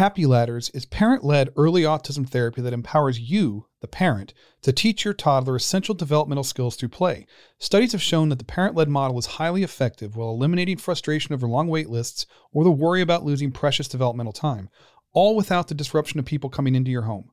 Happy Ladders is parent led early autism therapy that empowers you, the parent, to teach your toddler essential developmental skills through play. Studies have shown that the parent led model is highly effective while eliminating frustration over long wait lists or the worry about losing precious developmental time, all without the disruption of people coming into your home.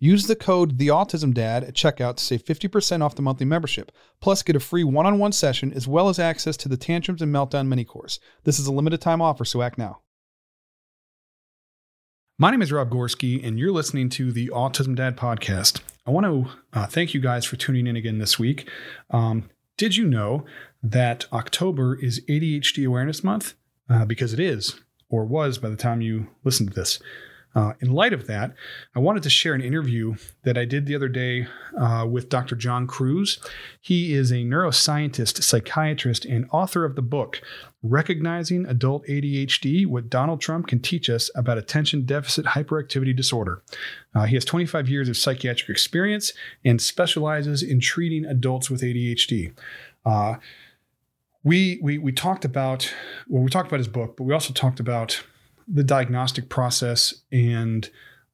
Use the code TheAutismDad at checkout to save 50% off the monthly membership. Plus, get a free one on one session as well as access to the Tantrums and Meltdown mini course. This is a limited time offer, so act now. My name is Rob Gorski, and you're listening to the Autism Dad podcast. I want to uh, thank you guys for tuning in again this week. Um, did you know that October is ADHD Awareness Month? Uh, because it is, or was by the time you listen to this. Uh, in light of that, I wanted to share an interview that I did the other day uh, with Dr. John Kruse. He is a neuroscientist, psychiatrist, and author of the book Recognizing Adult ADHD What Donald Trump Can Teach Us About Attention Deficit Hyperactivity Disorder. Uh, he has 25 years of psychiatric experience and specializes in treating adults with ADHD. Uh, we, we, we talked about, well, we talked about his book, but we also talked about the diagnostic process and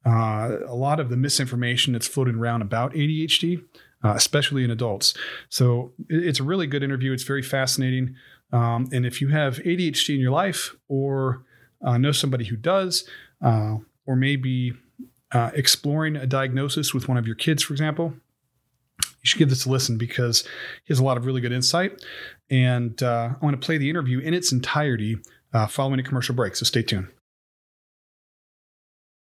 uh, a lot of the misinformation that's floating around about ADHD, uh, especially in adults. So it's a really good interview. It's very fascinating. Um, and if you have ADHD in your life or uh, know somebody who does, uh, or maybe uh, exploring a diagnosis with one of your kids, for example, you should give this a listen because he has a lot of really good insight. And uh, I want to play the interview in its entirety following a commercial break. So stay tuned.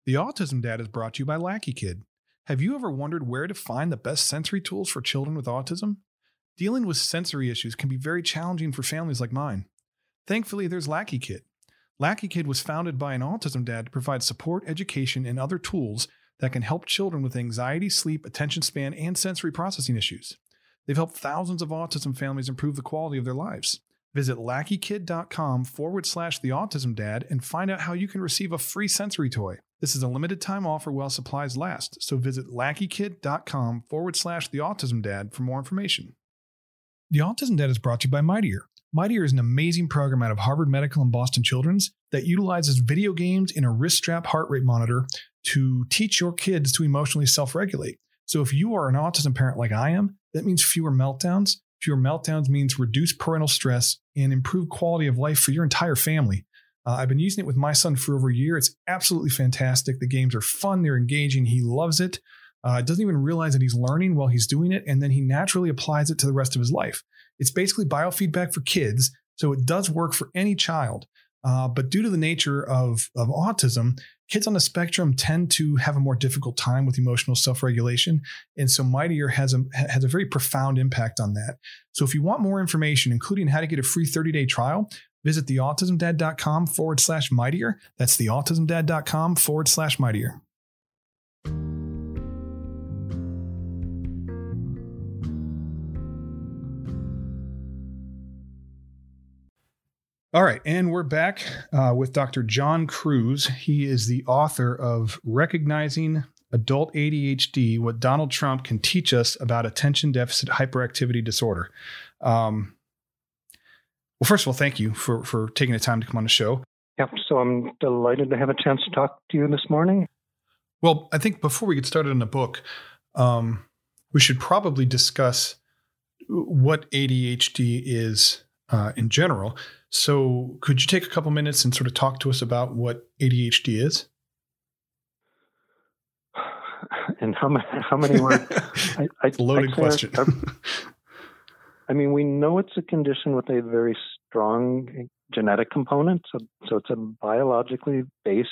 The Autism Dad is brought to you by Lackey Kid. Have you ever wondered where to find the best sensory tools for children with autism? Dealing with sensory issues can be very challenging for families like mine. Thankfully, there's Lackey Kid. Lackey Kid was founded by an autism dad to provide support, education, and other tools that can help children with anxiety, sleep, attention span, and sensory processing issues. They've helped thousands of autism families improve the quality of their lives. Visit lackeykid.com forward slash the autism dad and find out how you can receive a free sensory toy. This is a limited time offer while supplies last, so visit lackeykid.com forward slash the autism dad for more information. The Autism Dad is brought to you by Mightier. Mightier is an amazing program out of Harvard Medical and Boston Children's that utilizes video games and a wrist strap heart rate monitor to teach your kids to emotionally self regulate. So if you are an autism parent like I am, that means fewer meltdowns. Fewer meltdowns means reduced parental stress and improved quality of life for your entire family. Uh, I've been using it with my son for over a year. It's absolutely fantastic. The games are fun, they're engaging. He loves it. Uh, doesn't even realize that he's learning while he's doing it, and then he naturally applies it to the rest of his life. It's basically biofeedback for kids, so it does work for any child. Uh, but due to the nature of, of autism, kids on the spectrum tend to have a more difficult time with emotional self-regulation, and so Mightier has a has a very profound impact on that. So if you want more information, including how to get a free 30-day trial, Visit theautismdad.com forward slash mightier. That's theautismdad.com forward slash mightier. All right, and we're back uh, with Dr. John Kruse. He is the author of Recognizing Adult ADHD What Donald Trump Can Teach Us About Attention Deficit Hyperactivity Disorder. Um, well, first of all, thank you for, for taking the time to come on the show. Yep, so I'm delighted to have a chance to talk to you this morning. Well, I think before we get started on the book, um, we should probably discuss what ADHD is uh, in general. So, could you take a couple minutes and sort of talk to us about what ADHD is? And how many how many words? I, I, loaded I question. I mean, we know it's a condition with a very strong genetic component. So, so it's a biologically based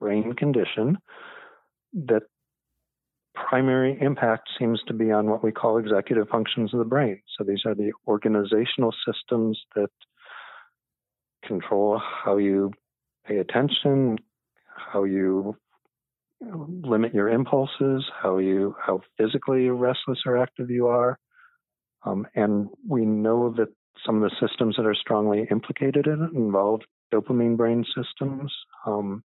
brain condition that primary impact seems to be on what we call executive functions of the brain. So these are the organizational systems that control how you pay attention, how you limit your impulses, how you how physically restless or active you are. Um, and we know that some of the systems that are strongly implicated in it involve dopamine brain systems. Um,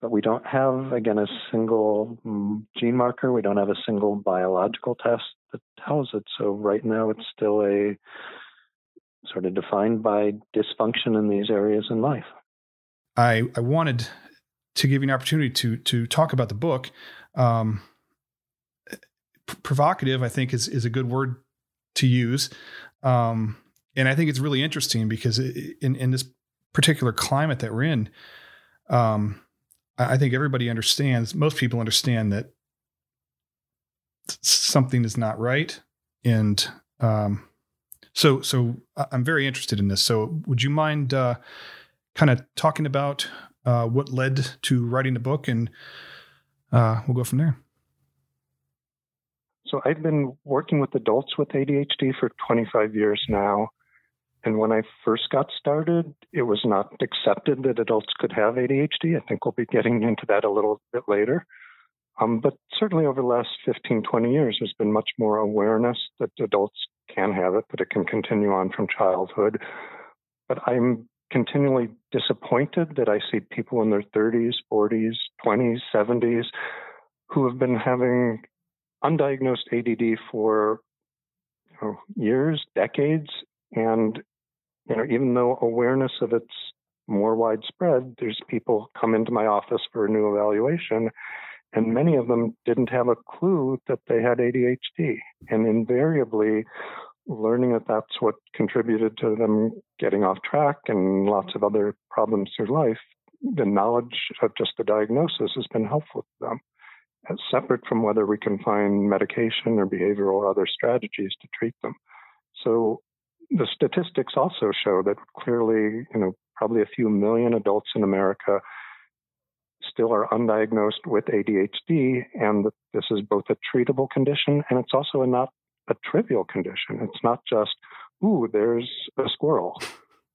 but we don't have, again, a single mm, gene marker. We don't have a single biological test that tells it. So right now it's still a sort of defined by dysfunction in these areas in life. I, I wanted to give you an opportunity to to talk about the book. Um, provocative, I think, is is a good word to use, um, and I think it's really interesting because in in this particular climate that we're in, um, I think everybody understands. Most people understand that something is not right, and um, so so I'm very interested in this. So would you mind uh, kind of talking about uh, what led to writing the book, and uh, we'll go from there. So I've been working with adults with ADHD for 25 years now. And when I first got started, it was not accepted that adults could have ADHD. I think we'll be getting into that a little bit later. Um, but certainly over the last 15, 20 years, there's been much more awareness that adults can have it, but it can continue on from childhood. But I'm continually disappointed that I see people in their 30s, 40s, 20s, 70s who have been having undiagnosed ADD for you know, years, decades, and you know even though awareness of it's more widespread, there's people come into my office for a new evaluation, and many of them didn't have a clue that they had ADHD, and invariably learning that that's what contributed to them getting off track and lots of other problems through life, the knowledge of just the diagnosis has been helpful to them, separate from whether we can find medication or behavioral or other strategies to treat them. So the statistics also show that clearly, you know, probably a few million adults in America still are undiagnosed with ADHD, and this is both a treatable condition and it's also a not a trivial condition. It's not just, ooh, there's a squirrel.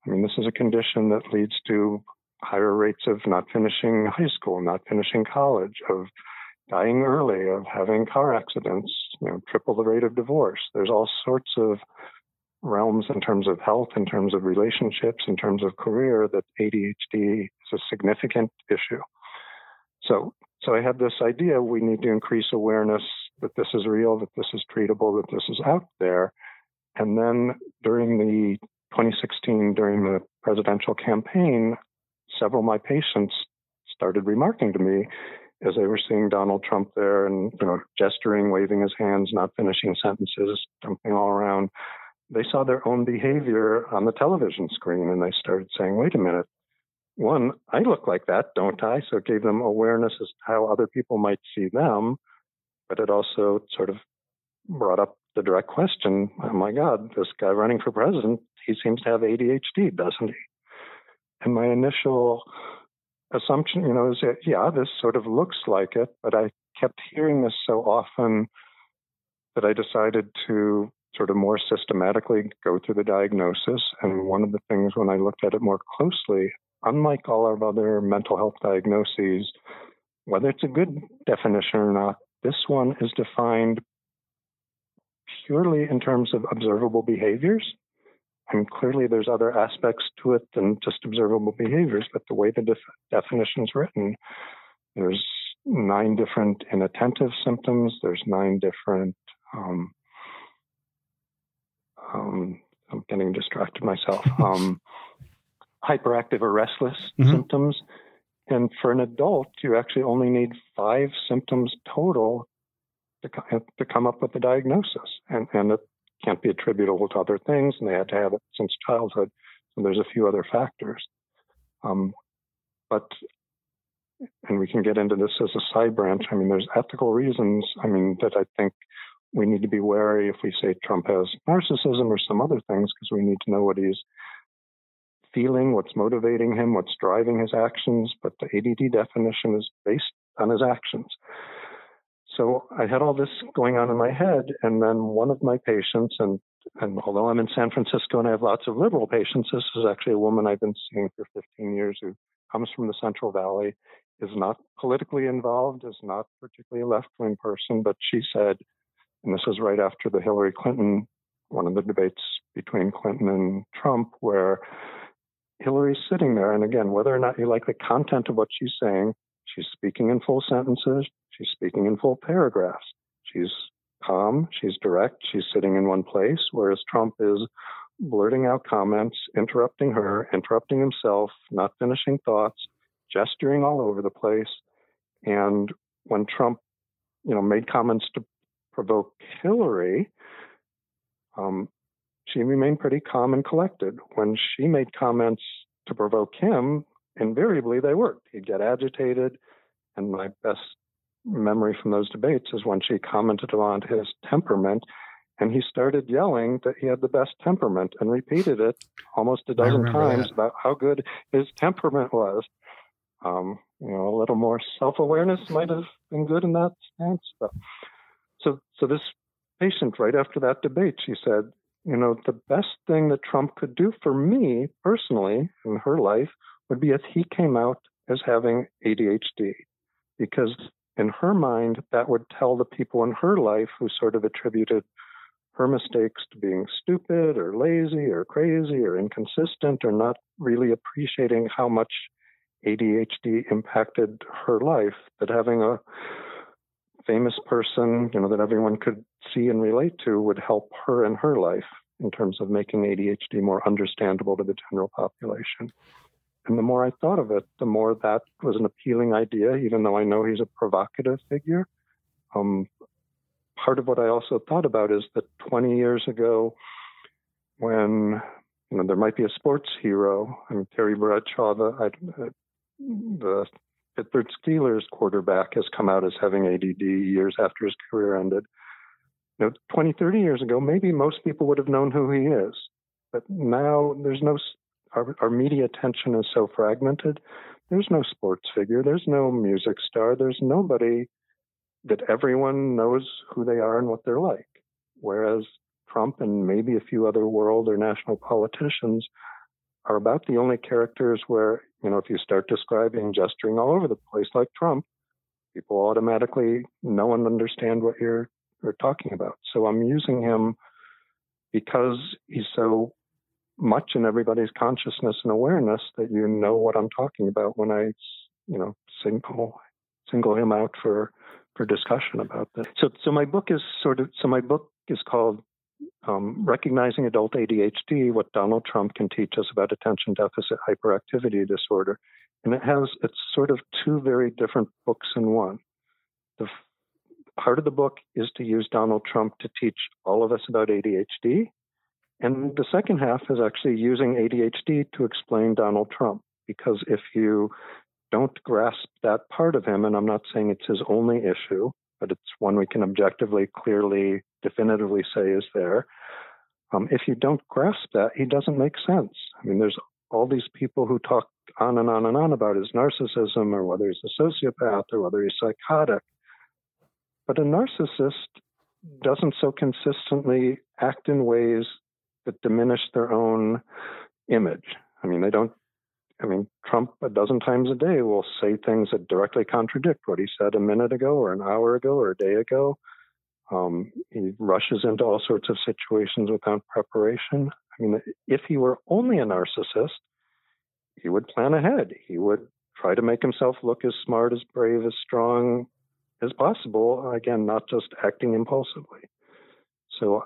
I mean, this is a condition that leads to higher rates of not finishing high school, not finishing college, of dying early, of having car accidents, you know, triple the rate of divorce. There's all sorts of realms in terms of health, in terms of relationships, in terms of career that ADHD is a significant issue. So, so I had this idea we need to increase awareness that this is real, that this is treatable, that this is out there. And then during the 2016, during the presidential campaign, several of my patients started remarking to me as they were seeing Donald Trump there and you know gesturing, waving his hands, not finishing sentences, jumping all around. They saw their own behavior on the television screen and they started saying, "Wait a minute, one, I look like that, don't I?" So it gave them awareness as to how other people might see them but it also sort of brought up the direct question oh my God, this guy running for president, he seems to have ADHD, doesn't he? And my initial assumption, you know, is that, yeah, this sort of looks like it, but I kept hearing this so often that I decided to sort of more systematically go through the diagnosis. And mm-hmm. one of the things when I looked at it more closely, unlike all our other mental health diagnoses, whether it's a good definition or not, this one is defined purely in terms of observable behaviors. Mean, clearly there's other aspects to it than just observable behaviors, but the way the def- definition is written, there's nine different inattentive symptoms. There's nine different. Um, um, I'm getting distracted myself. Um, hyperactive or restless mm-hmm. symptoms. And for an adult, you actually only need five symptoms total to, to come up with a diagnosis. And, and it can't be attributable to other things, and they had to have it since childhood. So there's a few other factors. Um, but, and we can get into this as a side branch. I mean, there's ethical reasons, I mean, that I think we need to be wary if we say Trump has narcissism or some other things, because we need to know what he's feeling, what's motivating him, what's driving his actions. But the ADD definition is based on his actions. So I had all this going on in my head, and then one of my patients, and and although I'm in San Francisco and I have lots of liberal patients, this is actually a woman I've been seeing for 15 years who comes from the Central Valley, is not politically involved, is not particularly a left wing person, but she said, and this was right after the Hillary Clinton, one of the debates between Clinton and Trump, where Hillary's sitting there, and again, whether or not you like the content of what she's saying, she's speaking in full sentences, she's speaking in full paragraphs. She's calm, she's direct, she's sitting in one place, whereas Trump is blurting out comments, interrupting her, interrupting himself, not finishing thoughts, gesturing all over the place. And when Trump, you know, made comments to provoke Hillary, um, she remained pretty calm and collected. When she made comments to provoke him, invariably they worked. He'd get agitated, and my best memory from those debates is when she commented on his temperament, and he started yelling that he had the best temperament and repeated it almost a dozen times that. about how good his temperament was. Um, you know, a little more self-awareness might have been good in that sense. But so, so this patient, right after that debate, she said, you know, the best thing that Trump could do for me personally in her life would be if he came out as having ADHD, because in her mind, that would tell the people in her life who sort of attributed her mistakes to being stupid or lazy or crazy or inconsistent or not really appreciating how much ADHD impacted her life, that having a famous person, you know, that everyone could see and relate to would help her in her life in terms of making ADHD more understandable to the general population. And the more I thought of it, the more that was an appealing idea, even though I know he's a provocative figure. Um, part of what I also thought about is that 20 years ago, when you know there might be a sports hero, I mean Terry Bradshaw, the, uh, the Pittsburgh Steelers quarterback, has come out as having ADD years after his career ended. You know, 20, 30 years ago, maybe most people would have known who he is, but now there's no our, our media attention is so fragmented. There's no sports figure. There's no music star. There's nobody that everyone knows who they are and what they're like. Whereas Trump and maybe a few other world or national politicians are about the only characters where, you know, if you start describing gesturing all over the place like Trump, people automatically know and understand what you're, you're talking about. So I'm using him because he's so much in everybody's consciousness and awareness that you know what I'm talking about when I, you know, single single him out for for discussion about this. So, so my book is sort of so my book is called um, Recognizing Adult ADHD: What Donald Trump Can Teach Us About Attention Deficit Hyperactivity Disorder, and it has it's sort of two very different books in one. The part of the book is to use Donald Trump to teach all of us about ADHD, and the second half is actually using ADHD to explain Donald Trump, because if you don't grasp that part of him, and I'm not saying it's his only issue, but it's one we can objectively, clearly, definitively say is there. Um, if you don't grasp that, he doesn't make sense. I mean, there's all these people who talk on and on and on about his narcissism or whether he's a sociopath or whether he's psychotic. But a narcissist doesn't so consistently act in ways that diminish their own image. I mean, they don't. I mean, Trump a dozen times a day will say things that directly contradict what he said a minute ago, or an hour ago, or a day ago. Um, he rushes into all sorts of situations without preparation. I mean, if he were only a narcissist, he would plan ahead. He would try to make himself look as smart, as brave, as strong as possible. Again, not just acting impulsively. So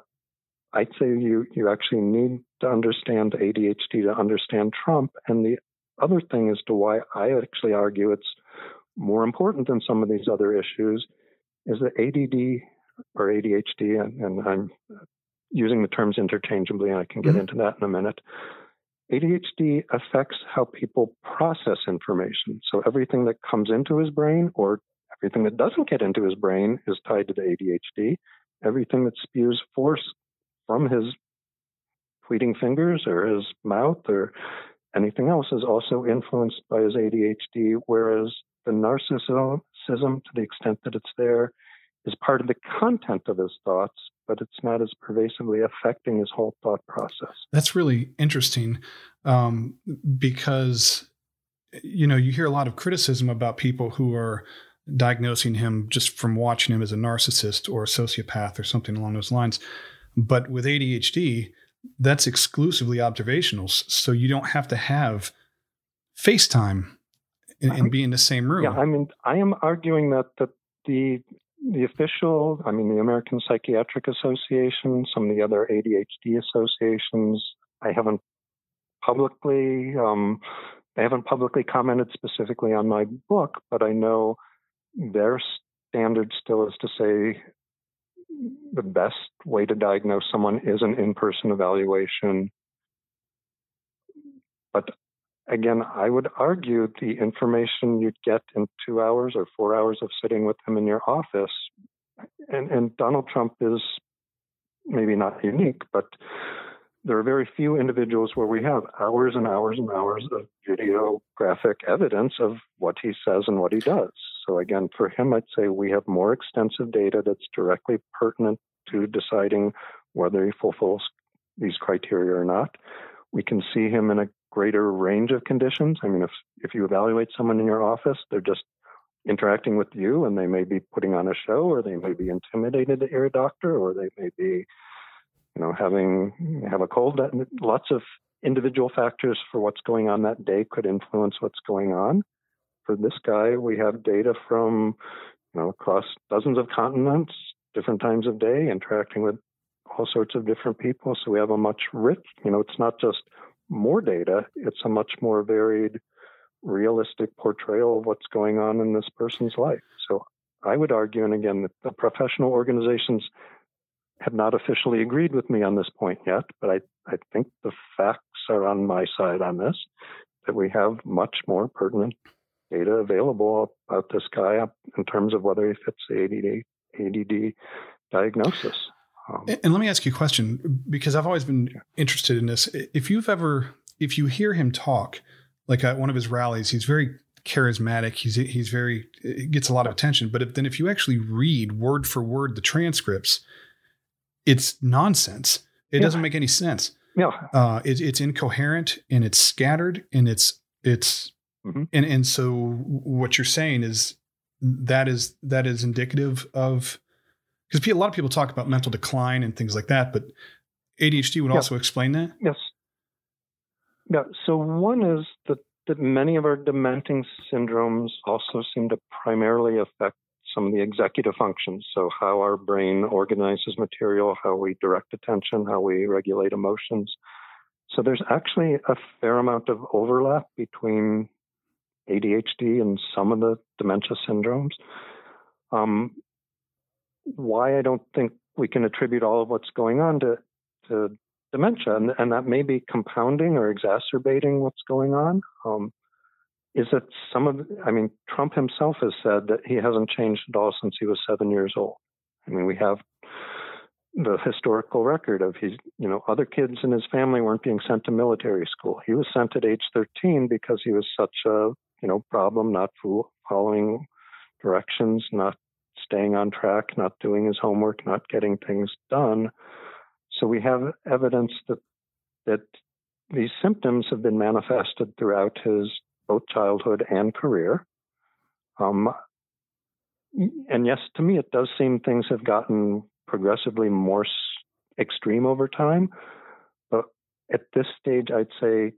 I'd say you, you actually need to understand ADHD to understand Trump. And the other thing as to why I actually argue it's more important than some of these other issues is that ADD or ADHD, and, and I'm using the terms interchangeably, and I can get mm-hmm. into that in a minute. ADHD affects how people process information. So everything that comes into his brain or everything that doesn't get into his brain is tied to the ADHD. Everything that spews force from his tweeting fingers or his mouth or anything else is also influenced by his ADHD, whereas the narcissism, to the extent that it's there, is part of the content of his thoughts, but it's not as pervasively affecting his whole thought process. That's really interesting um, because, you know, you hear a lot of criticism about people who are diagnosing him just from watching him as a narcissist or a sociopath or something along those lines. But with ADHD, that's exclusively observational. So you don't have to have FaceTime and, and be in the same room. Yeah, I mean, I am arguing that, that the the official, I mean, the American Psychiatric Association, some of the other ADHD associations, I haven't publicly, um, they haven't publicly commented specifically on my book, but I know their standard still is to say the best way to diagnose someone is an in-person evaluation. But again, I would argue the information you'd get in two hours or four hours of sitting with him in your office, and, and Donald Trump is maybe not unique, but there are very few individuals where we have hours and hours and hours of video graphic evidence of what he says and what he does. So again, for him, I'd say we have more extensive data that's directly pertinent to deciding whether he fulfills these criteria or not. We can see him in a greater range of conditions. I mean, if if you evaluate someone in your office, they're just interacting with you, and they may be putting on a show, or they may be intimidated to hear a doctor, or they may be, you know, having have a cold. Lots of individual factors for what's going on that day could influence what's going on. For this guy, we have data from you know across dozens of continents, different times of day, interacting with all sorts of different people. So we have a much rich, you know, it's not just more data, it's a much more varied, realistic portrayal of what's going on in this person's life. So I would argue, and again, the professional organizations have not officially agreed with me on this point yet, but I, I think the facts are on my side on this, that we have much more pertinent data available about this guy in terms of whether he fits the ADD, ADD diagnosis. Um, and let me ask you a question because I've always been interested in this. If you've ever, if you hear him talk, like at one of his rallies, he's very charismatic. He's he's very gets a lot of attention. But if, then if you actually read word for word the transcripts, it's nonsense. It yeah. doesn't make any sense. Yeah, uh, it, it's incoherent and it's scattered and it's it's mm-hmm. and and so what you're saying is that is that is indicative of because a lot of people talk about mental decline and things like that, but ADHD would also explain that. Yes. Yeah. So one is that that many of our dementing syndromes also seem to primarily affect some of the executive functions. So how our brain organizes material, how we direct attention, how we regulate emotions. So there's actually a fair amount of overlap between ADHD and some of the dementia syndromes. Um, why I don't think we can attribute all of what's going on to, to dementia, and, and that may be compounding or exacerbating what's going on. Um, is that some of, I mean, Trump himself has said that he hasn't changed at all since he was seven years old. I mean, we have the historical record of his, you know, other kids in his family weren't being sent to military school. He was sent at age 13 because he was such a, you know, problem, not following directions, not staying on track, not doing his homework, not getting things done. So we have evidence that that these symptoms have been manifested throughout his both childhood and career. Um, and yes, to me, it does seem things have gotten progressively more extreme over time. But at this stage, I'd say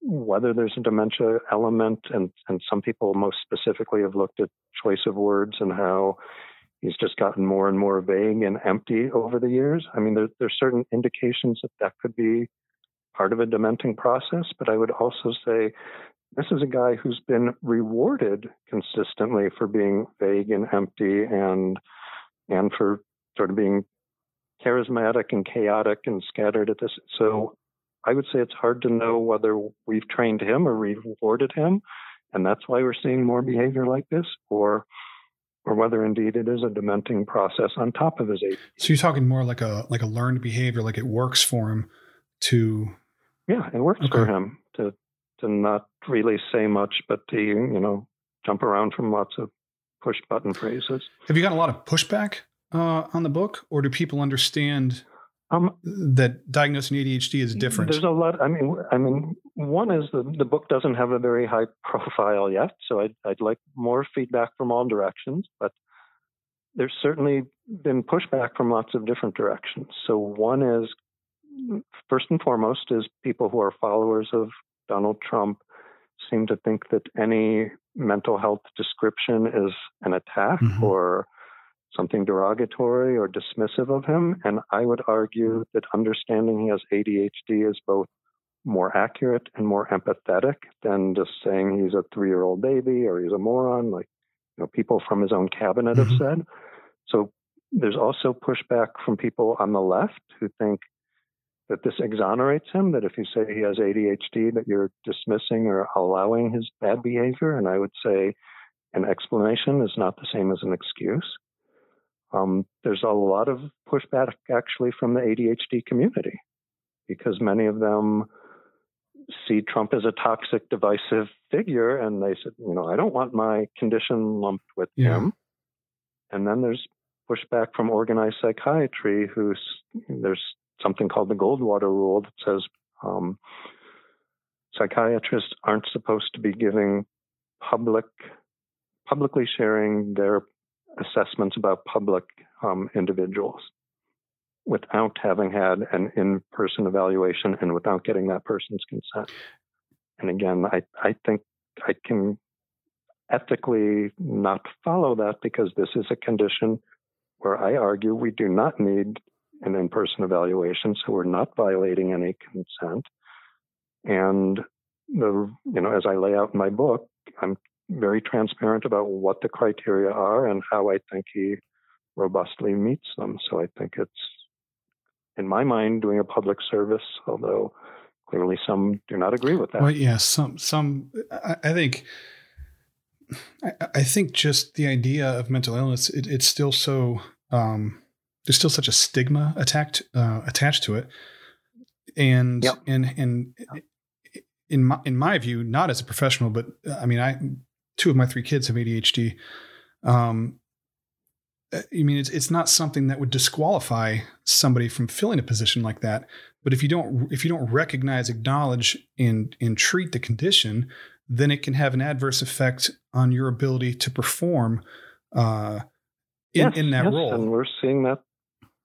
whether there's a dementia element, and, and some people most specifically have looked at choice of words and how he's just gotten more and more vague and empty over the years. I mean, there, there's certain indications that that could be part of a dementing process, but I would also say this is a guy who's been rewarded consistently for being vague and empty and and for sort of being charismatic and chaotic and scattered at this. So I would say it's hard to know whether we've trained him or rewarded him, and that's why we're seeing more behavior like this, or or whether indeed it is a dementing process on top of his age. So you're talking more like a like a learned behavior, like it works for him to. Yeah, it works okay. for him to to not really say much, but to you know jump around from lots of push button phrases. Have you got a lot of pushback uh, on the book, or do people understand um, that diagnosing ADHD is different? There's a lot. I mean, I mean, one is the the book doesn't have a very high profile yet, so I'd I'd like more feedback from all directions. But there's certainly been pushback from lots of different directions. So one is first and foremost is people who are followers of Donald Trump seem to think that any mental health description is an attack mm-hmm. or something derogatory or dismissive of him. And I would argue that understanding he has ADHD is both more accurate and more empathetic than just saying he's a three year old baby or he's a moron, like you know, people from his own cabinet mm-hmm. have said. So there's also pushback from people on the left who think that this exonerates him, that if you say he has ADHD, that you're dismissing or allowing his bad behavior. And I would say an explanation is not the same as an excuse. Um, there's a lot of pushback actually from the ADHD community because many of them see Trump as a toxic, divisive figure, and they said, you know, I don't want my condition lumped with yeah. him. And then there's pushback from organized psychiatry, who's there's something called the Goldwater Rule that says um, psychiatrists aren't supposed to be giving public, publicly sharing their assessments about public um, individuals without having had an in-person evaluation and without getting that person's consent. And again, I, I think I can ethically not follow that because this is a condition where I argue we do not need an in-person evaluation, so we're not violating any consent. And the you know, as I lay out in my book, I'm very transparent about what the criteria are and how I think he robustly meets them. So I think it's, in my mind, doing a public service, although clearly some do not agree with that. Well, yeah, some, some, I, I think, I, I, think just the idea of mental illness, it, it's still so, um, there's still such a stigma attacked, uh, attached to it. And, yep. and, and, in my in my view, not as a professional, but I mean, I two of my three kids have ADHD. Um, I mean, it's it's not something that would disqualify somebody from filling a position like that. But if you don't if you don't recognize, acknowledge, and and treat the condition, then it can have an adverse effect on your ability to perform uh, in yes, in that yes, role. And we're seeing that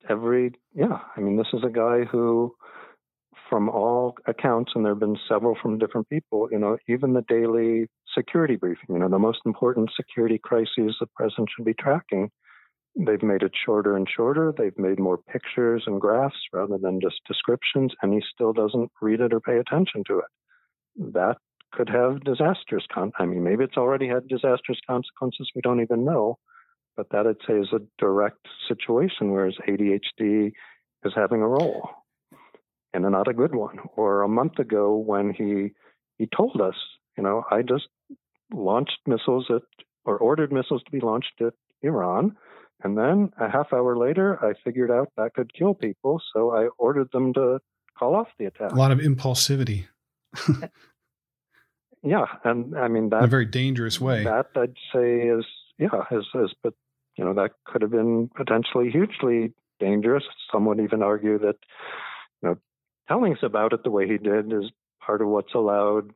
every yeah. I mean, this is a guy who from all accounts, and there have been several from different people, you know, even the daily security briefing, you know, the most important security crises the president should be tracking, they've made it shorter and shorter. They've made more pictures and graphs rather than just descriptions, and he still doesn't read it or pay attention to it. That could have disastrous con. I mean, maybe it's already had disastrous consequences we don't even know, but that I'd say is a direct situation where his ADHD is having a role and not a good one. Or a month ago when he he told us, you know, I just launched missiles at or ordered missiles to be launched at Iran. And then a half hour later, I figured out that could kill people. So I ordered them to call off the attack. A lot of impulsivity. yeah. And I mean, that. In a very dangerous way. That I'd say is, yeah, is, is, but, you know, that could have been potentially hugely dangerous. Some would even argue that, you know, telling us about it the way he did is part of what's allowed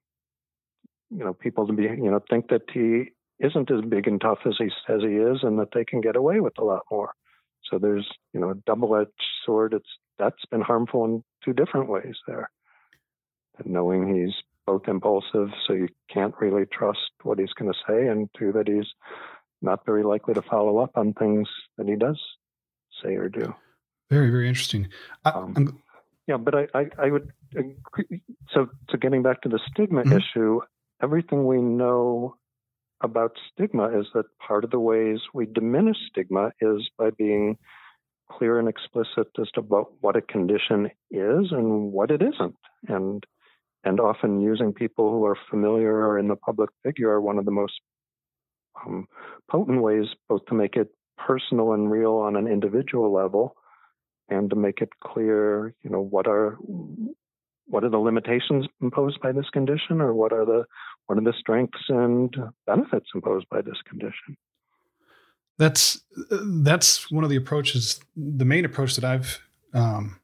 you know people to be you know think that he isn't as big and tough as he says he is, and that they can get away with a lot more. So there's, you know, a double-edged sword. It's that's been harmful in two different ways there. And knowing he's both impulsive, so you can't really trust what he's going to say, and two, that he's not very likely to follow up on things that he does say or do. Very, very interesting. I, um, yeah, but I, I, I, would agree. So, so getting back to the stigma mm-hmm. issue, everything we know about stigma is that part of the ways we diminish stigma is by being clear and explicit as to what, a condition is and what it isn't. And and often using people who are familiar or in the public figure are one of the most um, potent ways both to make it personal and real on an individual level and to make it clear, you know, what are what are the limitations imposed by this condition or what are the what are the strengths and benefits imposed by this condition? That's that's one of the approaches the main approach that i've um,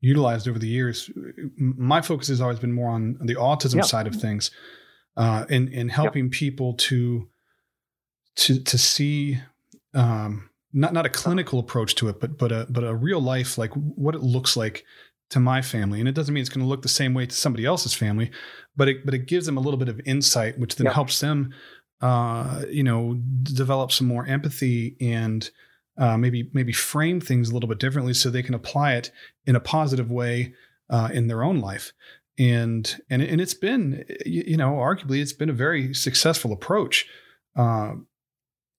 utilized over the years. My focus has always been more on the autism side of things uh, in in helping people to to to see um, not not a clinical approach to it, but but a but a real life like what it looks like to my family. And it doesn't mean it's going to look the same way to somebody else's family, but it but it gives them a little bit of insight, which then helps them, uh, you know, develop some more empathy and uh, maybe maybe frame things a little bit differently so they can apply it in a positive way uh, in their own life. And and and it's been you know arguably it's been a very successful approach. Uh,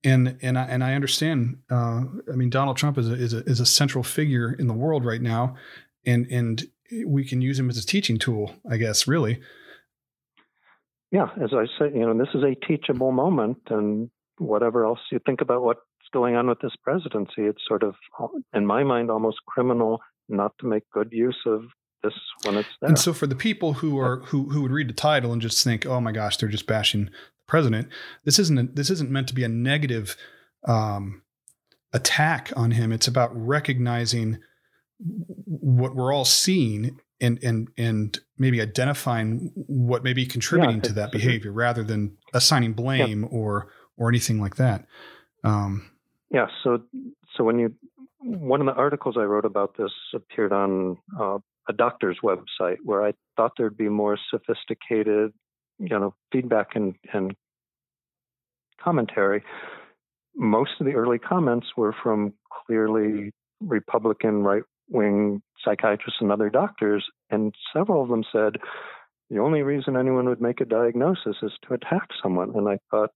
and and I and I understand. Uh, I mean, Donald Trump is a, is a is a central figure in the world right now, and and we can use them as a teaching tool, I guess. Really. Yeah, as I said, you know, this is a teachable moment, and whatever else you think about what's going on with this presidency, it's sort of, in my mind, almost criminal not to make good use of this when it's there. And so, for the people who are who who would read the title and just think, "Oh my gosh, they're just bashing the president. This isn't a, this isn't meant to be a negative um, attack on him. It's about recognizing what we're all seeing and and and maybe identifying what may be contributing yeah, to that behavior rather than assigning blame yeah. or or anything like that. Um, yeah. So so when you one of the articles I wrote about this appeared on uh, a doctor's website where I thought there'd be more sophisticated you know feedback and and commentary, most of the early comments were from clearly Republican right wing psychiatrists and other doctors, and several of them said the only reason anyone would make a diagnosis is to attack someone. And I thought,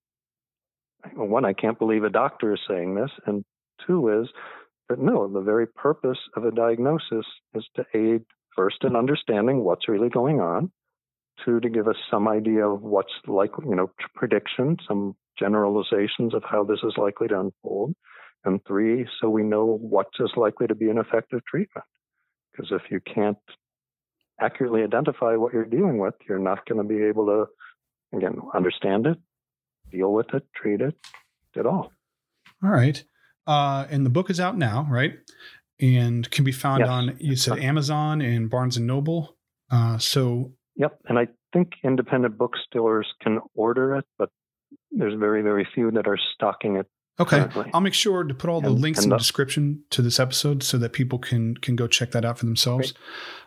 one, I can't believe a doctor is saying this, and two is that no, the very purpose of a diagnosis is to aid first in understanding what's really going on, two to give us some idea of what's likely, you know, prediction, some generalizations of how this is likely to unfold, and three, so we know what is as likely to be an effective treatment. Because if you can't accurately identify what you're dealing with, you're not going to be able to, again, understand it, deal with it, treat it at all. All right. Uh, and the book is out now, right? And can be found yes. on, you said Amazon and Barnes and Noble. Uh, so Yep, and I think independent bookstores can order it, but there's very, very few that are stocking it. Okay, currently. I'll make sure to put all the and, links and in the, description to this episode so that people can can go check that out for themselves.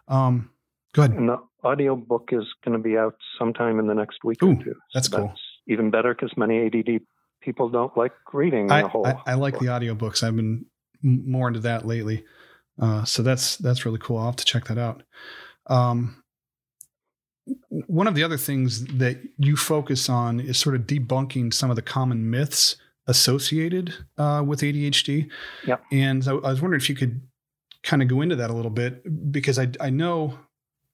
Um, go ahead. And the audio book is going to be out sometime in the next week Ooh, or two. So that's cool. That's even better because many ADD people don't like reading I, the whole. I, I like book. the audiobooks. I've been more into that lately. Uh, so that's that's really cool. I'll have to check that out. Um, one of the other things that you focus on is sort of debunking some of the common myths associated uh, with ADHD. Yep. And I, I, was wondering if you could kind of go into that a little bit because I, I know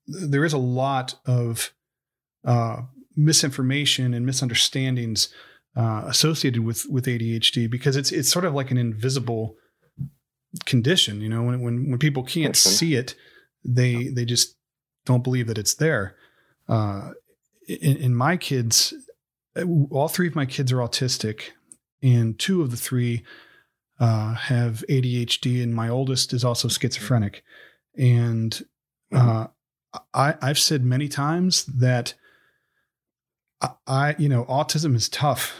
there is a lot of uh, misinformation and misunderstandings uh, associated with with ADHD because it's it's sort of like an invisible condition. You know, when when when people can't see it, they they just don't believe that it's there uh, in, in my kids, all three of my kids are autistic, and two of the three uh, have ADHD, and my oldest is also schizophrenic. And uh, I, I've said many times that I, I, you know, autism is tough,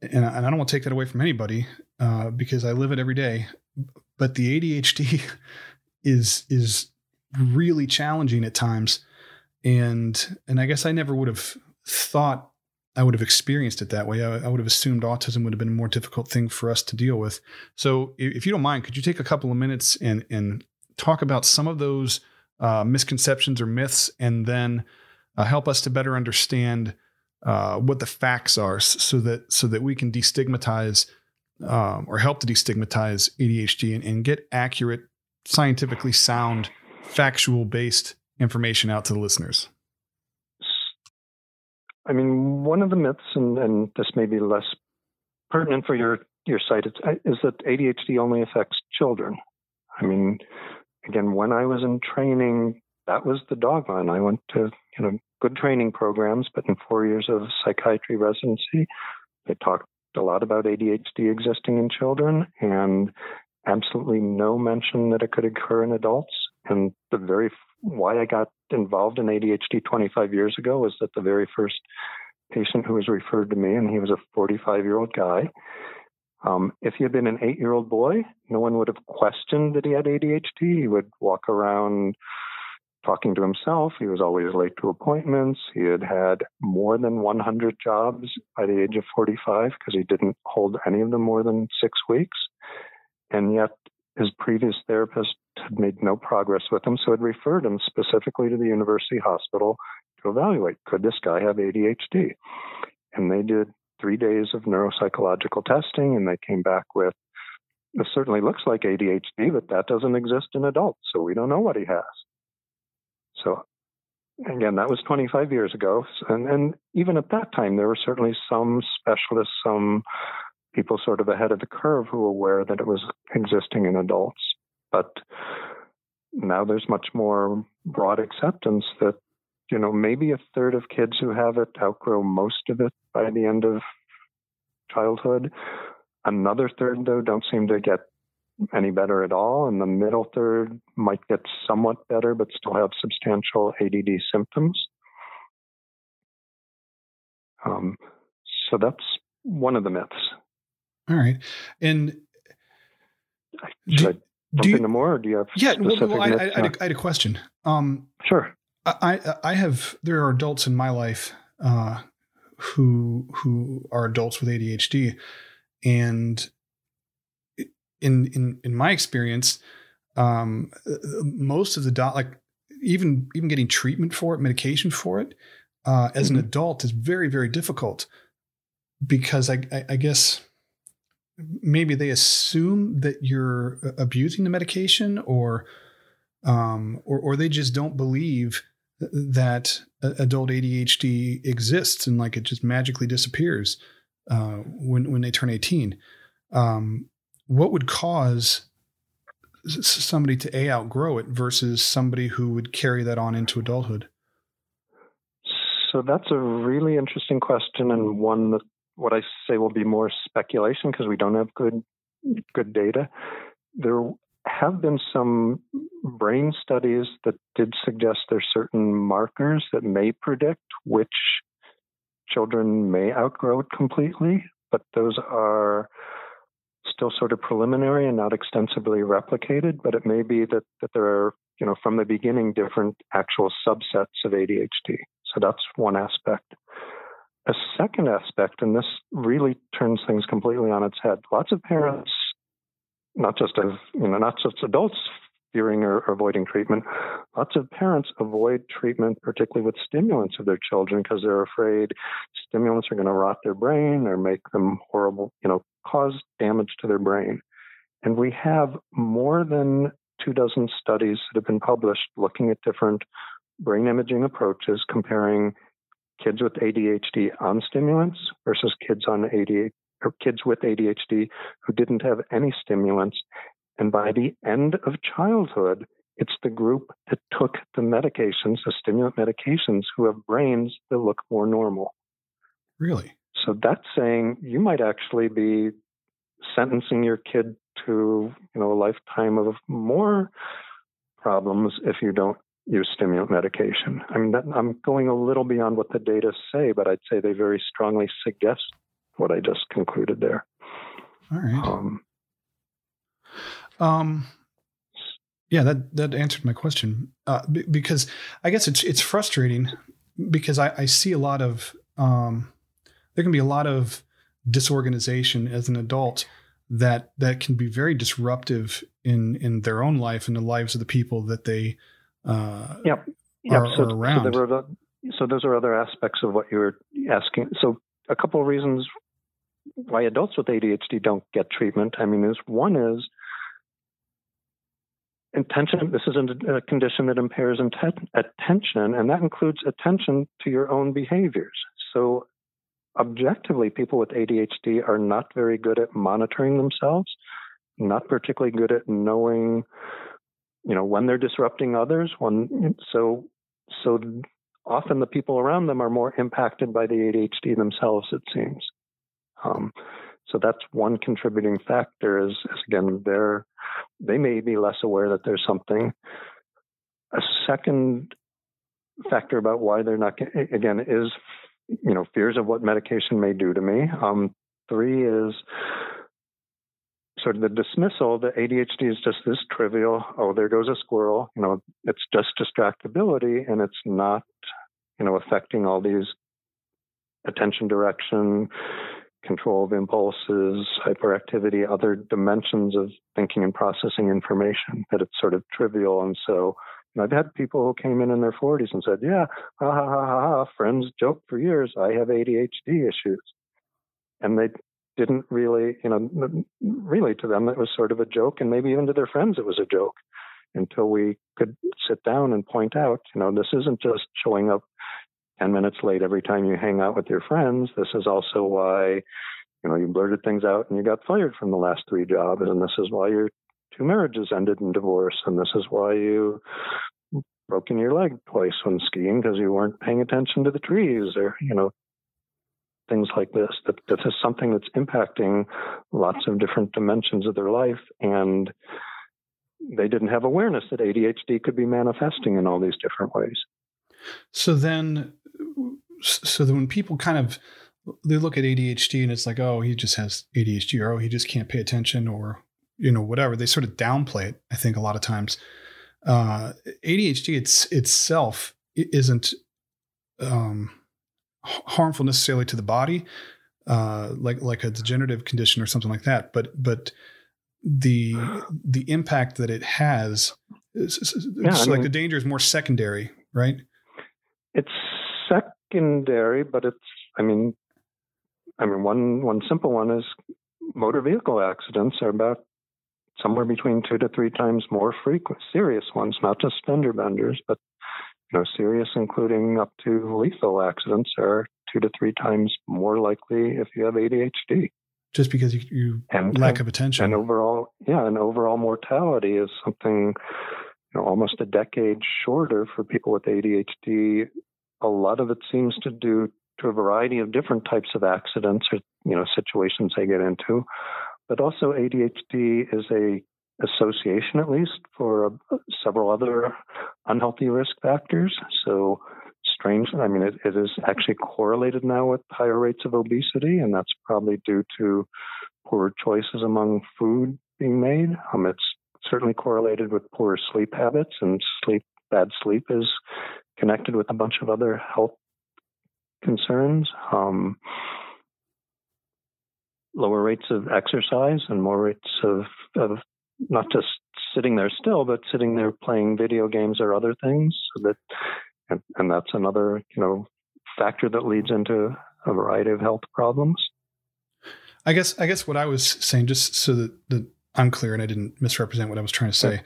and I, and I don't want to take that away from anybody uh, because I live it every day. But the ADHD is is really challenging at times, and and I guess I never would have thought I would have experienced it that way. I, I, would have assumed autism would have been a more difficult thing for us to deal with. So, if you don't mind, could you take a couple of minutes and and talk about some of those uh, misconceptions or myths, and then uh, help us to better understand uh, what the facts are, so that so that we can destigmatize um, or help to destigmatize ADHD and, and get accurate, scientifically sound, factual based information out to the listeners. I mean, one of the myths, and, and this may be less pertinent for your your site, uh, is that ADHD only affects children. I mean, again, when I was in training, that was the dogma, and I went to you know good training programs. But in four years of psychiatry residency, they talked a lot about ADHD existing in children, and absolutely no mention that it could occur in adults. And the very why I got involved in ADHD 25 years ago was that the very first patient who was referred to me, and he was a 45 year old guy. Um, if he had been an eight year old boy, no one would have questioned that he had ADHD. He would walk around talking to himself. He was always late to appointments. He had had more than 100 jobs by the age of 45 because he didn't hold any of them more than six weeks. And yet, his previous therapist had made no progress with him, so had referred him specifically to the university hospital to evaluate could this guy have ADHD? And they did three days of neuropsychological testing, and they came back with this certainly looks like ADHD, but that doesn't exist in adults, so we don't know what he has. So, again, that was 25 years ago. And, and even at that time, there were certainly some specialists, some people sort of ahead of the curve who were aware that it was existing in adults. But now there's much more broad acceptance that, you know, maybe a third of kids who have it outgrow most of it by the end of childhood. Another third, though, don't seem to get any better at all. And the middle third might get somewhat better, but still have substantial ADD symptoms. Um, so that's one of the myths. All right. And should do, Jump do you, more, or do you have yeah? Well, well I, I, I, had a, I, had a question. Um, sure. I I have there are adults in my life uh, who who are adults with ADHD, and in in in my experience, um, most of the dot like even even getting treatment for it, medication for it, uh, as mm-hmm. an adult is very very difficult because I, I, I guess maybe they assume that you're abusing the medication or um, or, or they just don't believe that adult ADHD exists and like it just magically disappears uh, when when they turn 18. Um, what would cause somebody to a outgrow it versus somebody who would carry that on into adulthood? So that's a really interesting question and one that what I say will be more speculation because we don't have good good data. There have been some brain studies that did suggest there's certain markers that may predict which children may outgrow it completely, but those are still sort of preliminary and not extensively replicated. But it may be that that there are, you know, from the beginning different actual subsets of ADHD. So that's one aspect. A second aspect, and this really turns things completely on its head. Lots of parents, not just of you know, not just adults fearing or, avoiding treatment, lots of parents avoid treatment, particularly with stimulants of their children, because they're afraid stimulants are going to rot their brain or make them horrible, you know, cause damage to their brain. And we have more than two dozen studies that have been published looking at different brain imaging approaches comparing kids with ADHD on stimulants versus kids on ADHD or kids with ADHD who didn't have any stimulants. And by the end of childhood, it's the group that took the medications, the stimulant medications, who have brains that look more normal. Really? So that's saying you might actually be sentencing your kid to, you know, a lifetime of more problems if you don't use stimulant medication. I mean, that, I'm going a little beyond what the data say, but I'd say they very strongly suggest what I just concluded there. All right. Um, um yeah, that that answered my question uh, b- because I guess it's it's frustrating because I, I see a lot of um, there can be a lot of disorganization as an adult that that can be very disruptive in in their own life and the lives of the people that they uh, yep. Yep. Are, so, are. So, so those are other aspects of what you were asking. So a couple of reasons why adults with ADHD don't get treatment. I mean, is one is intention. This is a condition that impairs inten- attention, and that includes attention to your own behaviors. So objectively, people with ADHD are not very good at monitoring themselves, not particularly good at knowing, you know, when they're disrupting others. When so so often the people around them are more impacted by the ADHD themselves. It seems. Um, so that's one contributing factor. Is, is again they're they may be less aware that there's something. A second factor about why they're not again is you know, fears of what medication may do to me. Um, three is sort of the dismissal that ADHD is just this trivial, oh, there goes a squirrel. You know, it's just distractibility and it's not, you know, affecting all these attention direction, control of impulses, hyperactivity, other dimensions of thinking and processing information, that it's sort of trivial. And so I've had people who came in in their 40s and said, "Yeah, ha ha ha ha." Friends joke for years, "I have ADHD issues," and they didn't really, you know, really to them it was sort of a joke, and maybe even to their friends it was a joke, until we could sit down and point out, you know, this isn't just showing up 10 minutes late every time you hang out with your friends. This is also why, you know, you blurted things out and you got fired from the last three jobs, and this is why you're two marriages ended in divorce, and this is why you broken your leg twice when skiing because you weren't paying attention to the trees, or you know things like this. That this is something that's impacting lots of different dimensions of their life, and they didn't have awareness that ADHD could be manifesting in all these different ways. So then, so that when people kind of they look at ADHD and it's like, oh, he just has ADHD, or oh, he just can't pay attention, or you know whatever they sort of downplay it i think a lot of times uh, adhd it's itself isn't um, harmful necessarily to the body uh, like like a degenerative condition or something like that but but the the impact that it has is, yeah, like mean, the danger is more secondary right? It's secondary but it's i mean i mean one one simple one is motor vehicle accidents are about somewhere between two to three times more frequent, serious ones, not just fender benders, but you know, serious, including up to lethal accidents, are two to three times more likely if you have ADHD. Just because you, you and, lack of attention. And overall, yeah, and overall mortality is something you know, almost a decade shorter for people with ADHD. A lot of it seems to do to a variety of different types of accidents or you know situations they get into but also ADHD is a association, at least, for uh, several other unhealthy risk factors. So, strange, I mean, it, it is actually correlated now with higher rates of obesity, and that's probably due to poor choices among food being made. Um, it's certainly correlated with poor sleep habits, and sleep bad sleep is connected with a bunch of other health concerns. Um, lower rates of exercise and more rates of, of not just sitting there still, but sitting there playing video games or other things. So that, and, and that's another, you know, factor that leads into a variety of health problems. I guess, I guess what I was saying, just so that, that I'm clear and I didn't misrepresent what I was trying to say.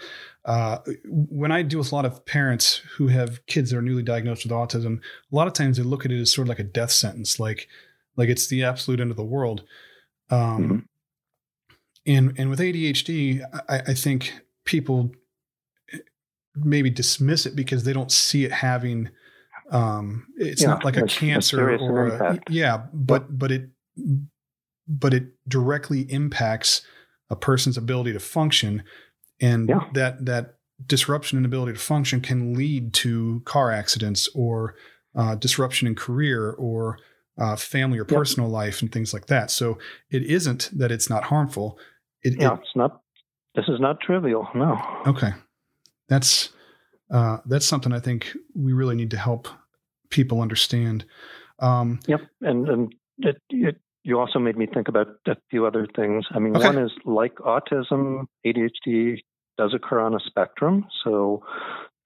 Uh, when I deal with a lot of parents who have kids that are newly diagnosed with autism, a lot of times they look at it as sort of like a death sentence, like, like it's the absolute end of the world. Um, mm-hmm. And and with ADHD, I, I think people maybe dismiss it because they don't see it having. Um, it's yeah, not like a cancer a or a, yeah, but but it but it directly impacts a person's ability to function, and yeah. that that disruption in ability to function can lead to car accidents or uh, disruption in career or uh, family or personal yep. life and things like that. So it isn't that it's not harmful. It, yeah, it, it's not. This is not trivial. No. Okay, that's uh, that's something I think we really need to help people understand. Um, yep, and and it, it, you also made me think about a few other things. I mean, okay. one is like autism, ADHD does occur on a spectrum. So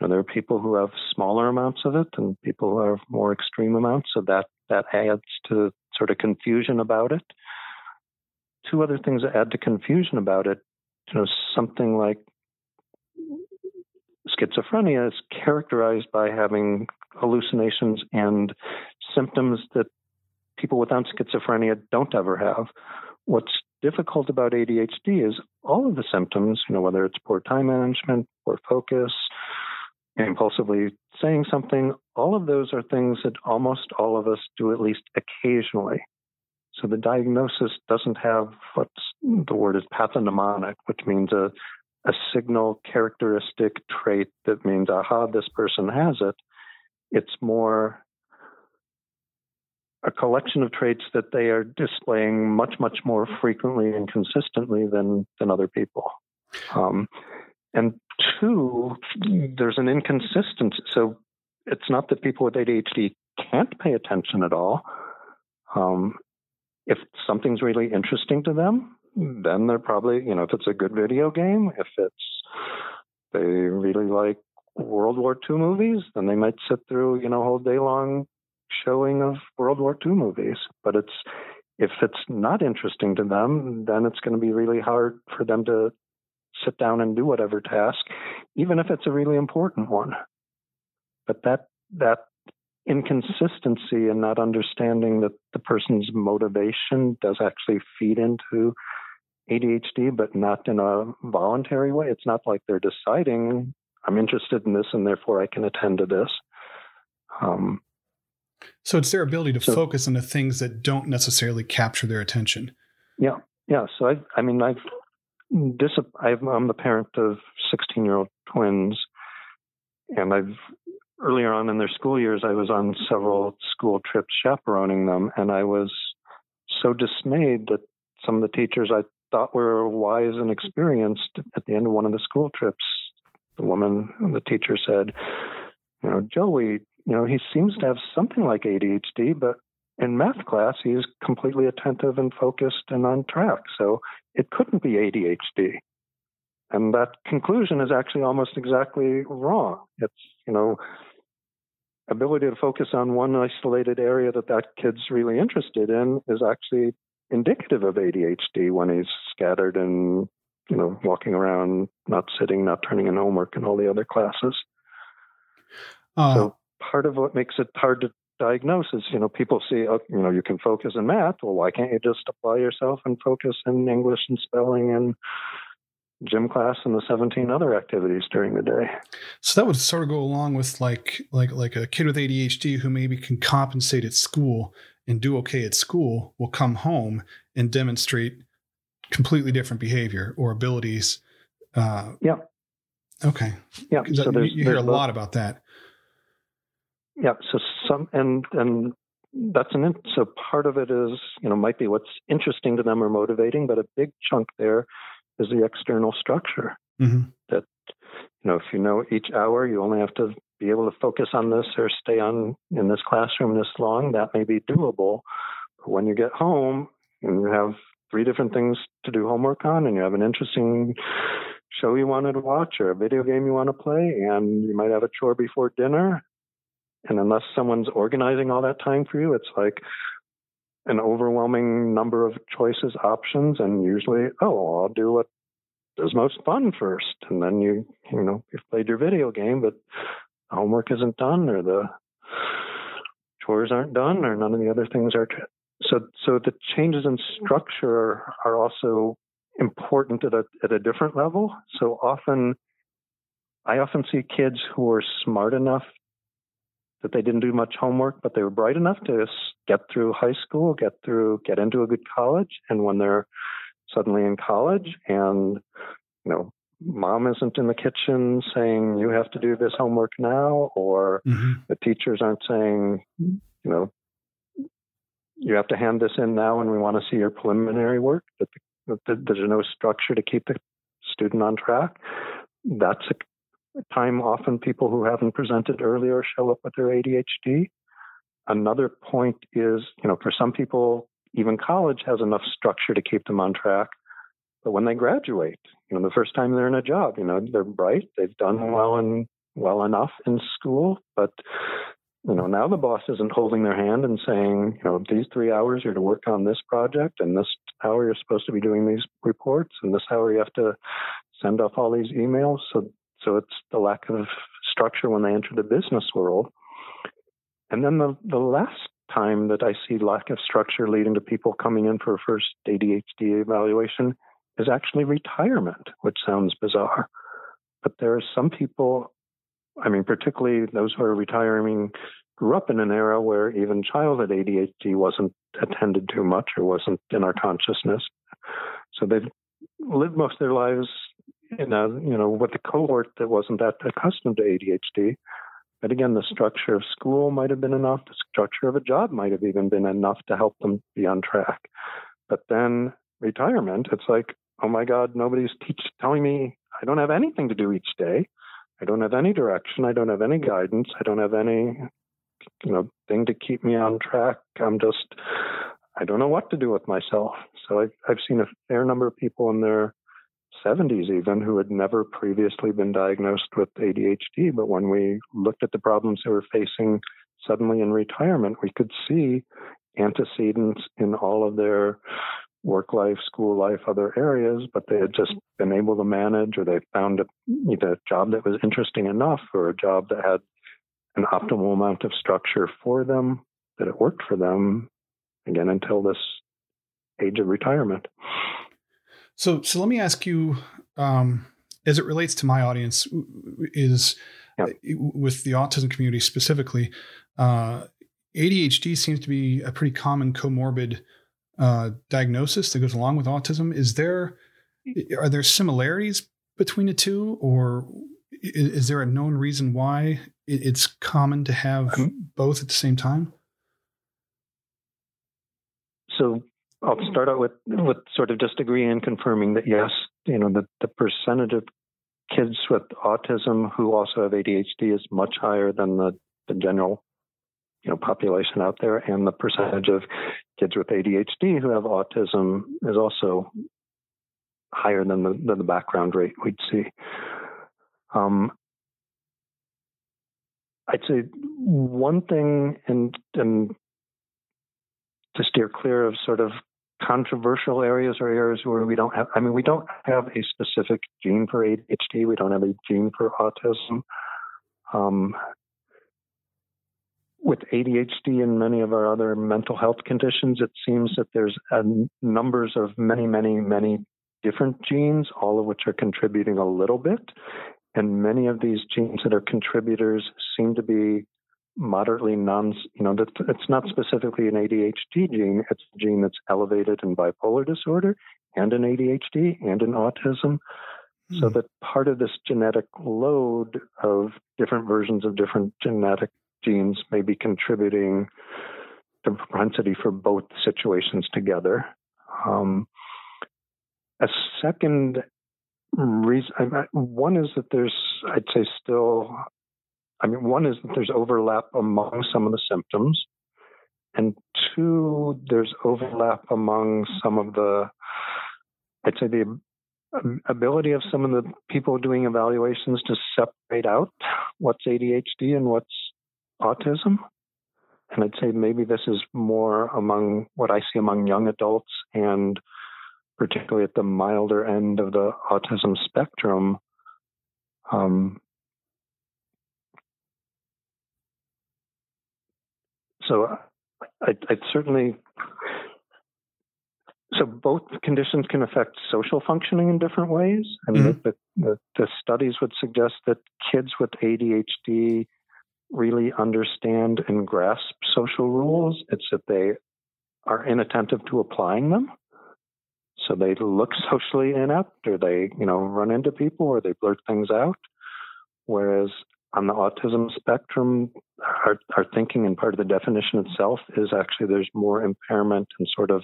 you know, there are people who have smaller amounts of it, and people who have more extreme amounts. So that that adds to sort of confusion about it. Two other things that add to confusion about it. You know, something like schizophrenia is characterized by having hallucinations and symptoms that people without schizophrenia don't ever have. What's difficult about ADHD is all of the symptoms, you know, whether it's poor time management, poor focus, impulsively saying something, all of those are things that almost all of us do at least occasionally. So the diagnosis doesn't have what's the word is pathognomonic, which means a, a signal characteristic trait that means, aha, this person has it. It's more a collection of traits that they are displaying much, much more frequently and consistently than, than other people. Um, and two, there's an inconsistency. So it's not that people with ADHD can't pay attention at all. Um, if something's really interesting to them, then they're probably, you know, if it's a good video game, if it's they really like World War II movies, then they might sit through, you know, whole day long showing of World War II movies. But it's if it's not interesting to them, then it's going to be really hard for them to sit down and do whatever task, even if it's a really important one. But that that inconsistency and not understanding that the person's motivation does actually feed into ADHD, but not in a voluntary way. It's not like they're deciding I'm interested in this and therefore I can attend to this. Um, so it's their ability to so, focus on the things that don't necessarily capture their attention. Yeah, yeah. So I, I mean, I've this, I'm the parent of 16 year old twins, and I've earlier on in their school years, I was on several school trips chaperoning them, and I was so dismayed that some of the teachers I thought were wise and experienced at the end of one of the school trips, the woman, the teacher said, "You know, Joey, you know, he seems to have something like ADHD, but in math class, he's completely attentive and focused and on track. So it couldn't be ADHD. And that conclusion is actually almost exactly wrong. It's, you know, ability to focus on one isolated area that that kid's really interested in is actually indicative of ADHD when he's scattered and, you know, walking around, not sitting, not turning in homework and all the other classes. Uh, so part of what makes it hard to diagnose is You know, people see, oh, you know, you can focus in math. Well, why can't you just apply yourself and focus in English and spelling and gym class and the 17 other activities during the day? So that would sort of go along with like like like a kid with ADHD who maybe can compensate at school and do okay at school will come home and demonstrate completely different behavior or abilities. Uh, yeah. Okay. Yeah. So you, you hear a lot about that yeah so some and and that's an so part of it is you know might be what's interesting to them or motivating but a big chunk there is the external structure mm-hmm. that you know if you know each hour you only have to be able to focus on this or stay on in this classroom this long that may be doable but when you get home and you have three different things to do homework on and you have an interesting show you wanted to watch or a video game you want to play and you might have a chore before dinner and unless someone's organizing all that time for you, it's like an overwhelming number of choices, options, and usually, oh, I'll do what is most fun first. And then you, you know, you've played your video game, but homework isn't done or the chores aren't done or none of the other things are. So, so the changes in structure are also important at a, at a different level. So often, I often see kids who are smart enough that they didn't do much homework, but they were bright enough to get through high school, get through, get into a good college. And when they're suddenly in college and, you know, mom isn't in the kitchen saying, you have to do this homework now, or mm-hmm. the teachers aren't saying, you know, you have to hand this in now and we want to see your preliminary work, that, the, that there's no structure to keep the student on track. That's a time often people who haven't presented earlier show up with their ADHD. Another point is, you know, for some people, even college has enough structure to keep them on track. But when they graduate, you know, the first time they're in a job, you know, they're bright, they've done well and well enough in school, but you know, now the boss isn't holding their hand and saying, you know, these three hours you're to work on this project, and this hour you're supposed to be doing these reports, and this hour you have to send off all these emails. So, so it's the lack of structure when they enter the business world. And then the the last time that I see lack of structure leading to people coming in for a first ADHD evaluation is actually retirement, which sounds bizarre. But there are some people I mean, particularly those who are retiring grew up in an era where even childhood ADHD wasn't attended to much or wasn't in our consciousness. So they've lived most of their lives in a, you know, with a cohort that wasn't that accustomed to ADHD. But again, the structure of school might have been enough. The structure of a job might have even been enough to help them be on track. But then retirement, it's like, oh my God, nobody's teach, telling me I don't have anything to do each day. I don't have any direction. I don't have any guidance. I don't have any, you know, thing to keep me on track. I'm just, I don't know what to do with myself. So I've, I've seen a fair number of people in their 70s even who had never previously been diagnosed with ADHD. But when we looked at the problems they were facing suddenly in retirement, we could see antecedents in all of their work life, school life, other areas, but they had just mm-hmm. been able to manage or they found a, either a job that was interesting enough or a job that had an mm-hmm. optimal amount of structure for them, that it worked for them, again, until this age of retirement. So, so let me ask you, um, as it relates to my audience, is yeah. with the autism community specifically, uh, ADHD seems to be a pretty common comorbid uh, diagnosis that goes along with autism. Is there are there similarities between the two, or is, is there a known reason why it's common to have um, both at the same time? So I'll start out with with sort of just agreeing and confirming that yes, you know, the, the percentage of kids with autism who also have ADHD is much higher than the, the general you know population out there, and the percentage of kids with ADHD who have autism is also higher than the, than the background rate we'd see. Um, I'd say one thing, and and to steer clear of sort of controversial areas or areas where we don't have. I mean, we don't have a specific gene for ADHD. We don't have a gene for autism. Um, with ADHD and many of our other mental health conditions, it seems that there's a numbers of many, many, many different genes, all of which are contributing a little bit. And many of these genes that are contributors seem to be moderately non, you know, it's not specifically an ADHD gene, it's a gene that's elevated in bipolar disorder and in ADHD and in autism. So hmm. that part of this genetic load of different versions of different genetic genes may be contributing the propensity for both situations together. Um, a second reason, one is that there's, I'd say, still, I mean, one is that there's overlap among some of the symptoms. And two, there's overlap among some of the, I'd say, the ability of some of the people doing evaluations to separate out what's ADHD and what's autism. And I'd say maybe this is more among what I see among young adults and particularly at the milder end of the autism spectrum. Um, so I, I'd certainly so both conditions can affect social functioning in different ways. I mean, mm-hmm. the, the, the, studies would suggest that kids with ADHD really understand and grasp social rules. It's that they are inattentive to applying them. So they look socially inept or they, you know, run into people or they blurt things out. Whereas on the autism spectrum, our, our thinking and part of the definition itself is actually there's more impairment and sort of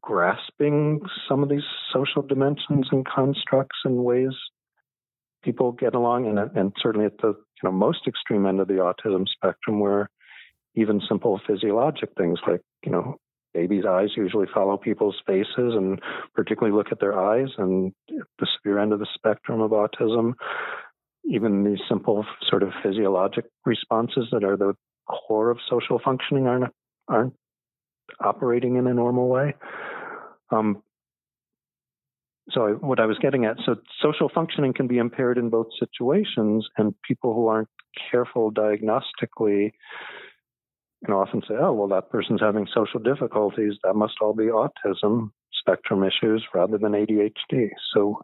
grasping some of these social dimensions and constructs and ways people get along, and, and certainly at the you know most extreme end of the autism spectrum, where even simple physiologic things like you know babies' eyes usually follow people's faces and particularly look at their eyes, and the severe end of the spectrum of autism, even these simple sort of physiologic responses that are the core of social functioning aren't aren't operating in a normal way. Um, so I, what I was getting at, so social functioning can be impaired in both situations, and people who aren't careful diagnostically, know, often say, "Oh, well, that person's having social difficulties. That must all be autism spectrum issues rather than ADHD." So,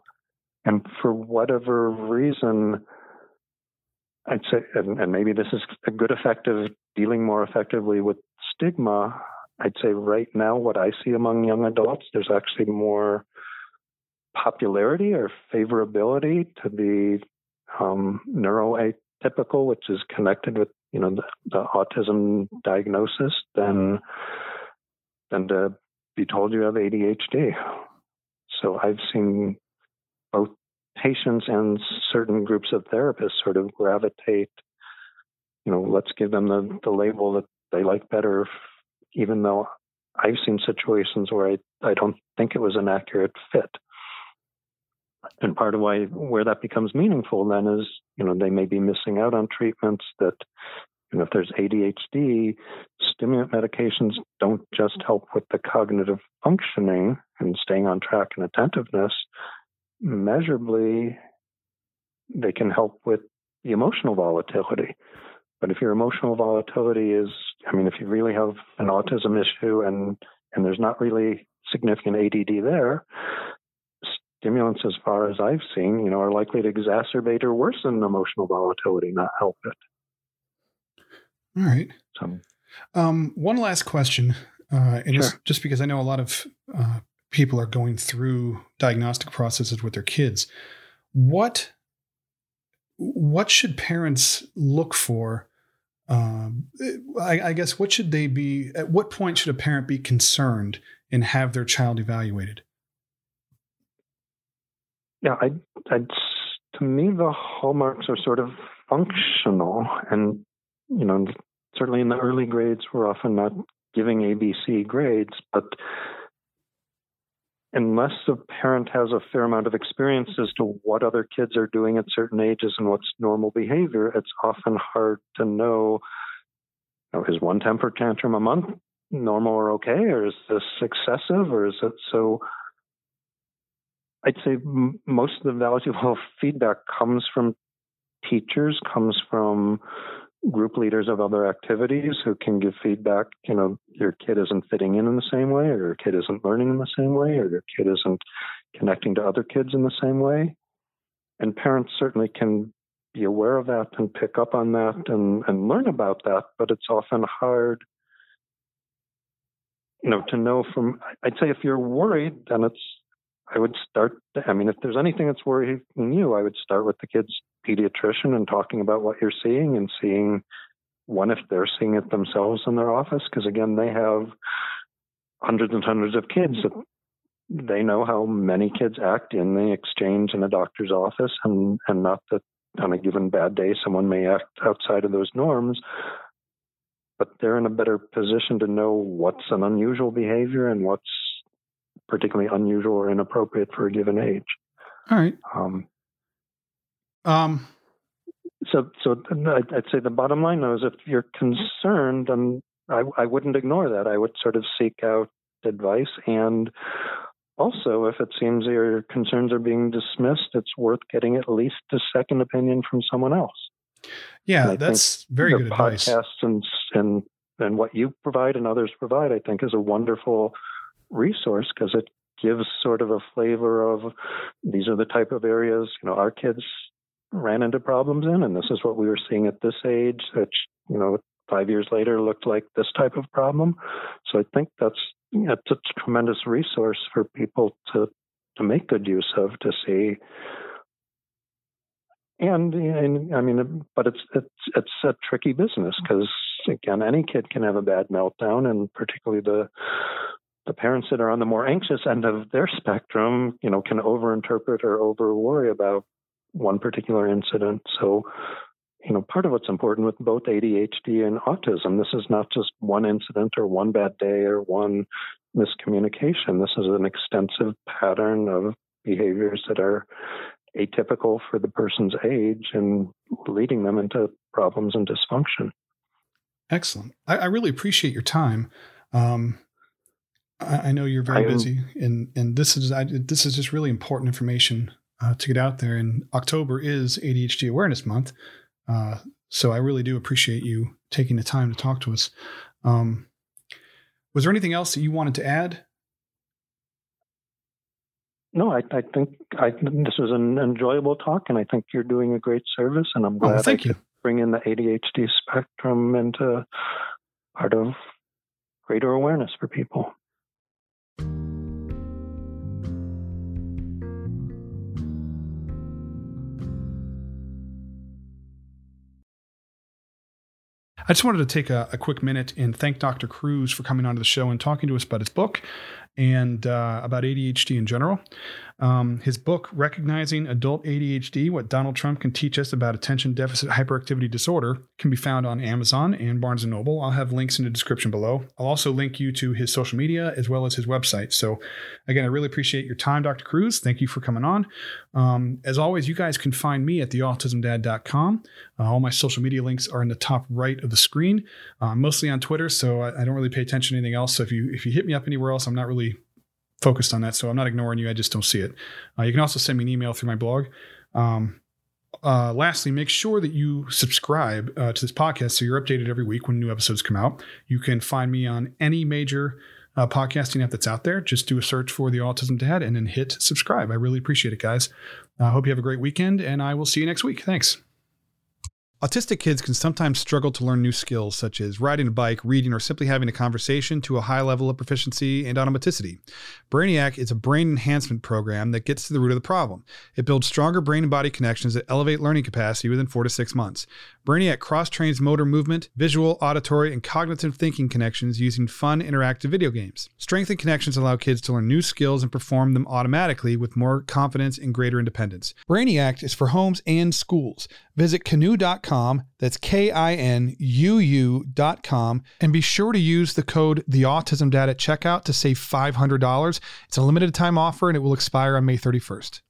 and for whatever reason, I'd say, and, and maybe this is a good effect of dealing more effectively with stigma. I'd say right now, what I see among young adults, there's actually more popularity or favorability to the um, neuroatypical, which is connected with you know the, the autism diagnosis, than than to be told you have ADHD. So I've seen both patients and certain groups of therapists sort of gravitate. You know, let's give them the, the label that they like better, even though I've seen situations where I, I don't think it was an accurate fit. And part of why where that becomes meaningful then is, you know, they may be missing out on treatments that, you know, if there's ADHD, stimulant medications don't just help with the cognitive functioning and staying on track and attentiveness. Measurably, they can help with the emotional volatility. But if your emotional volatility is, I mean, if you really have an autism issue and and there's not really significant ADD there, stimulants, as far as I've seen, you know, are likely to exacerbate or worsen emotional volatility, not help it. All right. So, um, one last question, uh, and sure. just because I know a lot of uh, people are going through diagnostic processes with their kids, what what should parents look for? Um, I, I guess what should they be? At what point should a parent be concerned and have their child evaluated? Yeah, I, I, to me, the hallmarks are sort of functional, and you know, certainly in the early grades, we're often not giving ABC grades, but unless a parent has a fair amount of experience as to what other kids are doing at certain ages and what's normal behavior, it's often hard to know, you know is one temper tantrum a month normal or okay, or is this excessive, or is it so? I'd say m- most of the valuable feedback comes from teachers, comes from group leaders of other activities who can give feedback. You know, your kid isn't fitting in in the same way, or your kid isn't learning in the same way, or your kid isn't connecting to other kids in the same way. And parents certainly can be aware of that and pick up on that and, and learn about that, but it's often hard you know to know from i'd say if you're worried then it's I would start. I mean, if there's anything that's worrying you, I would start with the kid's pediatrician and talking about what you're seeing and seeing one if they're seeing it themselves in their office, because again, they have hundreds and hundreds of kids that they know how many kids act in the exchange in a doctor's office, and and not that on a given bad day someone may act outside of those norms. But they're in a better position to know what's an unusual behavior and what's particularly unusual or inappropriate for a given age. All right. Um, um, so, so I'd say the bottom line though is if you're concerned, then I, I wouldn't ignore that. I would sort of seek out advice and also, if it seems your concerns are being dismissed, it's worth getting at least a second opinion from someone else. Yeah, that's very good advice. Podcasts and and and what you provide and others provide, I think, is a wonderful resource because it gives sort of a flavor of these are the type of areas you know our kids ran into problems in and this is what we were seeing at this age which you know five years later looked like this type of problem. So i think that's it's a tremendous resource for people to to make good use of to see. And, and I mean, but it's it's it's a tricky business because again, any kid can have a bad meltdown, and particularly the the parents that are on the more anxious end of their spectrum, you know, can overinterpret or over worry about one particular incident. So, you know, part of what's important with both ADHD and autism, this is not just one incident or one bad day or one miscommunication. This is an extensive pattern of behaviors that are atypical for the person's age and leading them into problems and dysfunction. Excellent. I, I really appreciate your time. Um, I, I, know you're very am, busy, and and this is I, this is just really important information uh, to get out there. And October is ADHD Awareness Month, uh, so I really do appreciate you taking the time to talk to us. Um, was there anything else that you wanted to add? No, I, I think I, this was an enjoyable talk, and I think you're doing a great service. And I'm oh, glad oh, thank I you. bring in the ADHD spectrum into part of greater awareness for people. I just wanted to take a, a, quick minute and thank Dr. Kruse for coming onto the show and talking to us about his book and uh, about ADHD in general. Um, his book, Recognizing Adult ADHD What Donald Trump Can Teach Us About Attention Deficit Hyperactivity Disorder, can be found on Amazon and Barnes & Noble. I'll have links in the description below. I'll also link you to his social media as well as his website. So, again, I really appreciate your time, Dr. Kruse. Thank you for coming on. Um, as always, you guys can find me at theautismdad.com. Uh, all my social media links are in the top right of the screen. Uh, mostly on Twitter, so I, I don't really pay attention to anything else. So if you if you hit me up anywhere else, I'm not really focused on that. So I'm not ignoring you. I just don't see it. Uh, you can also send me an email through my blog. Um, uh, lastly, make sure that you subscribe uh, to this podcast so you're updated every week when new episodes come out. You can find me on any major uh, podcasting app that's out there. Just do a search for the Autism Dad and then hit subscribe. I really appreciate it, guys. I hope you have a great weekend, and I will see you next week. Thanks. Autistic kids can sometimes struggle to learn new skills such as riding a bike, reading, or simply having a conversation to a high level of proficiency and automaticity. BrainyAct is a brain enhancement program that gets to the root of the problem. It builds stronger brain and body connections that elevate learning capacity within four to six months. BrainyAct cross trains motor movement, visual, auditory, and cognitive thinking connections using fun, interactive video games. Strengthened connections allow kids to learn new skills and perform them automatically with more confidence and greater independence. BrainyAct is for homes and schools. Visit kinuu.com, that's K I N U U.com, and be sure to use the code The Autism Dad at checkout to save $500. It's a limited time offer and it will expire on May 31st.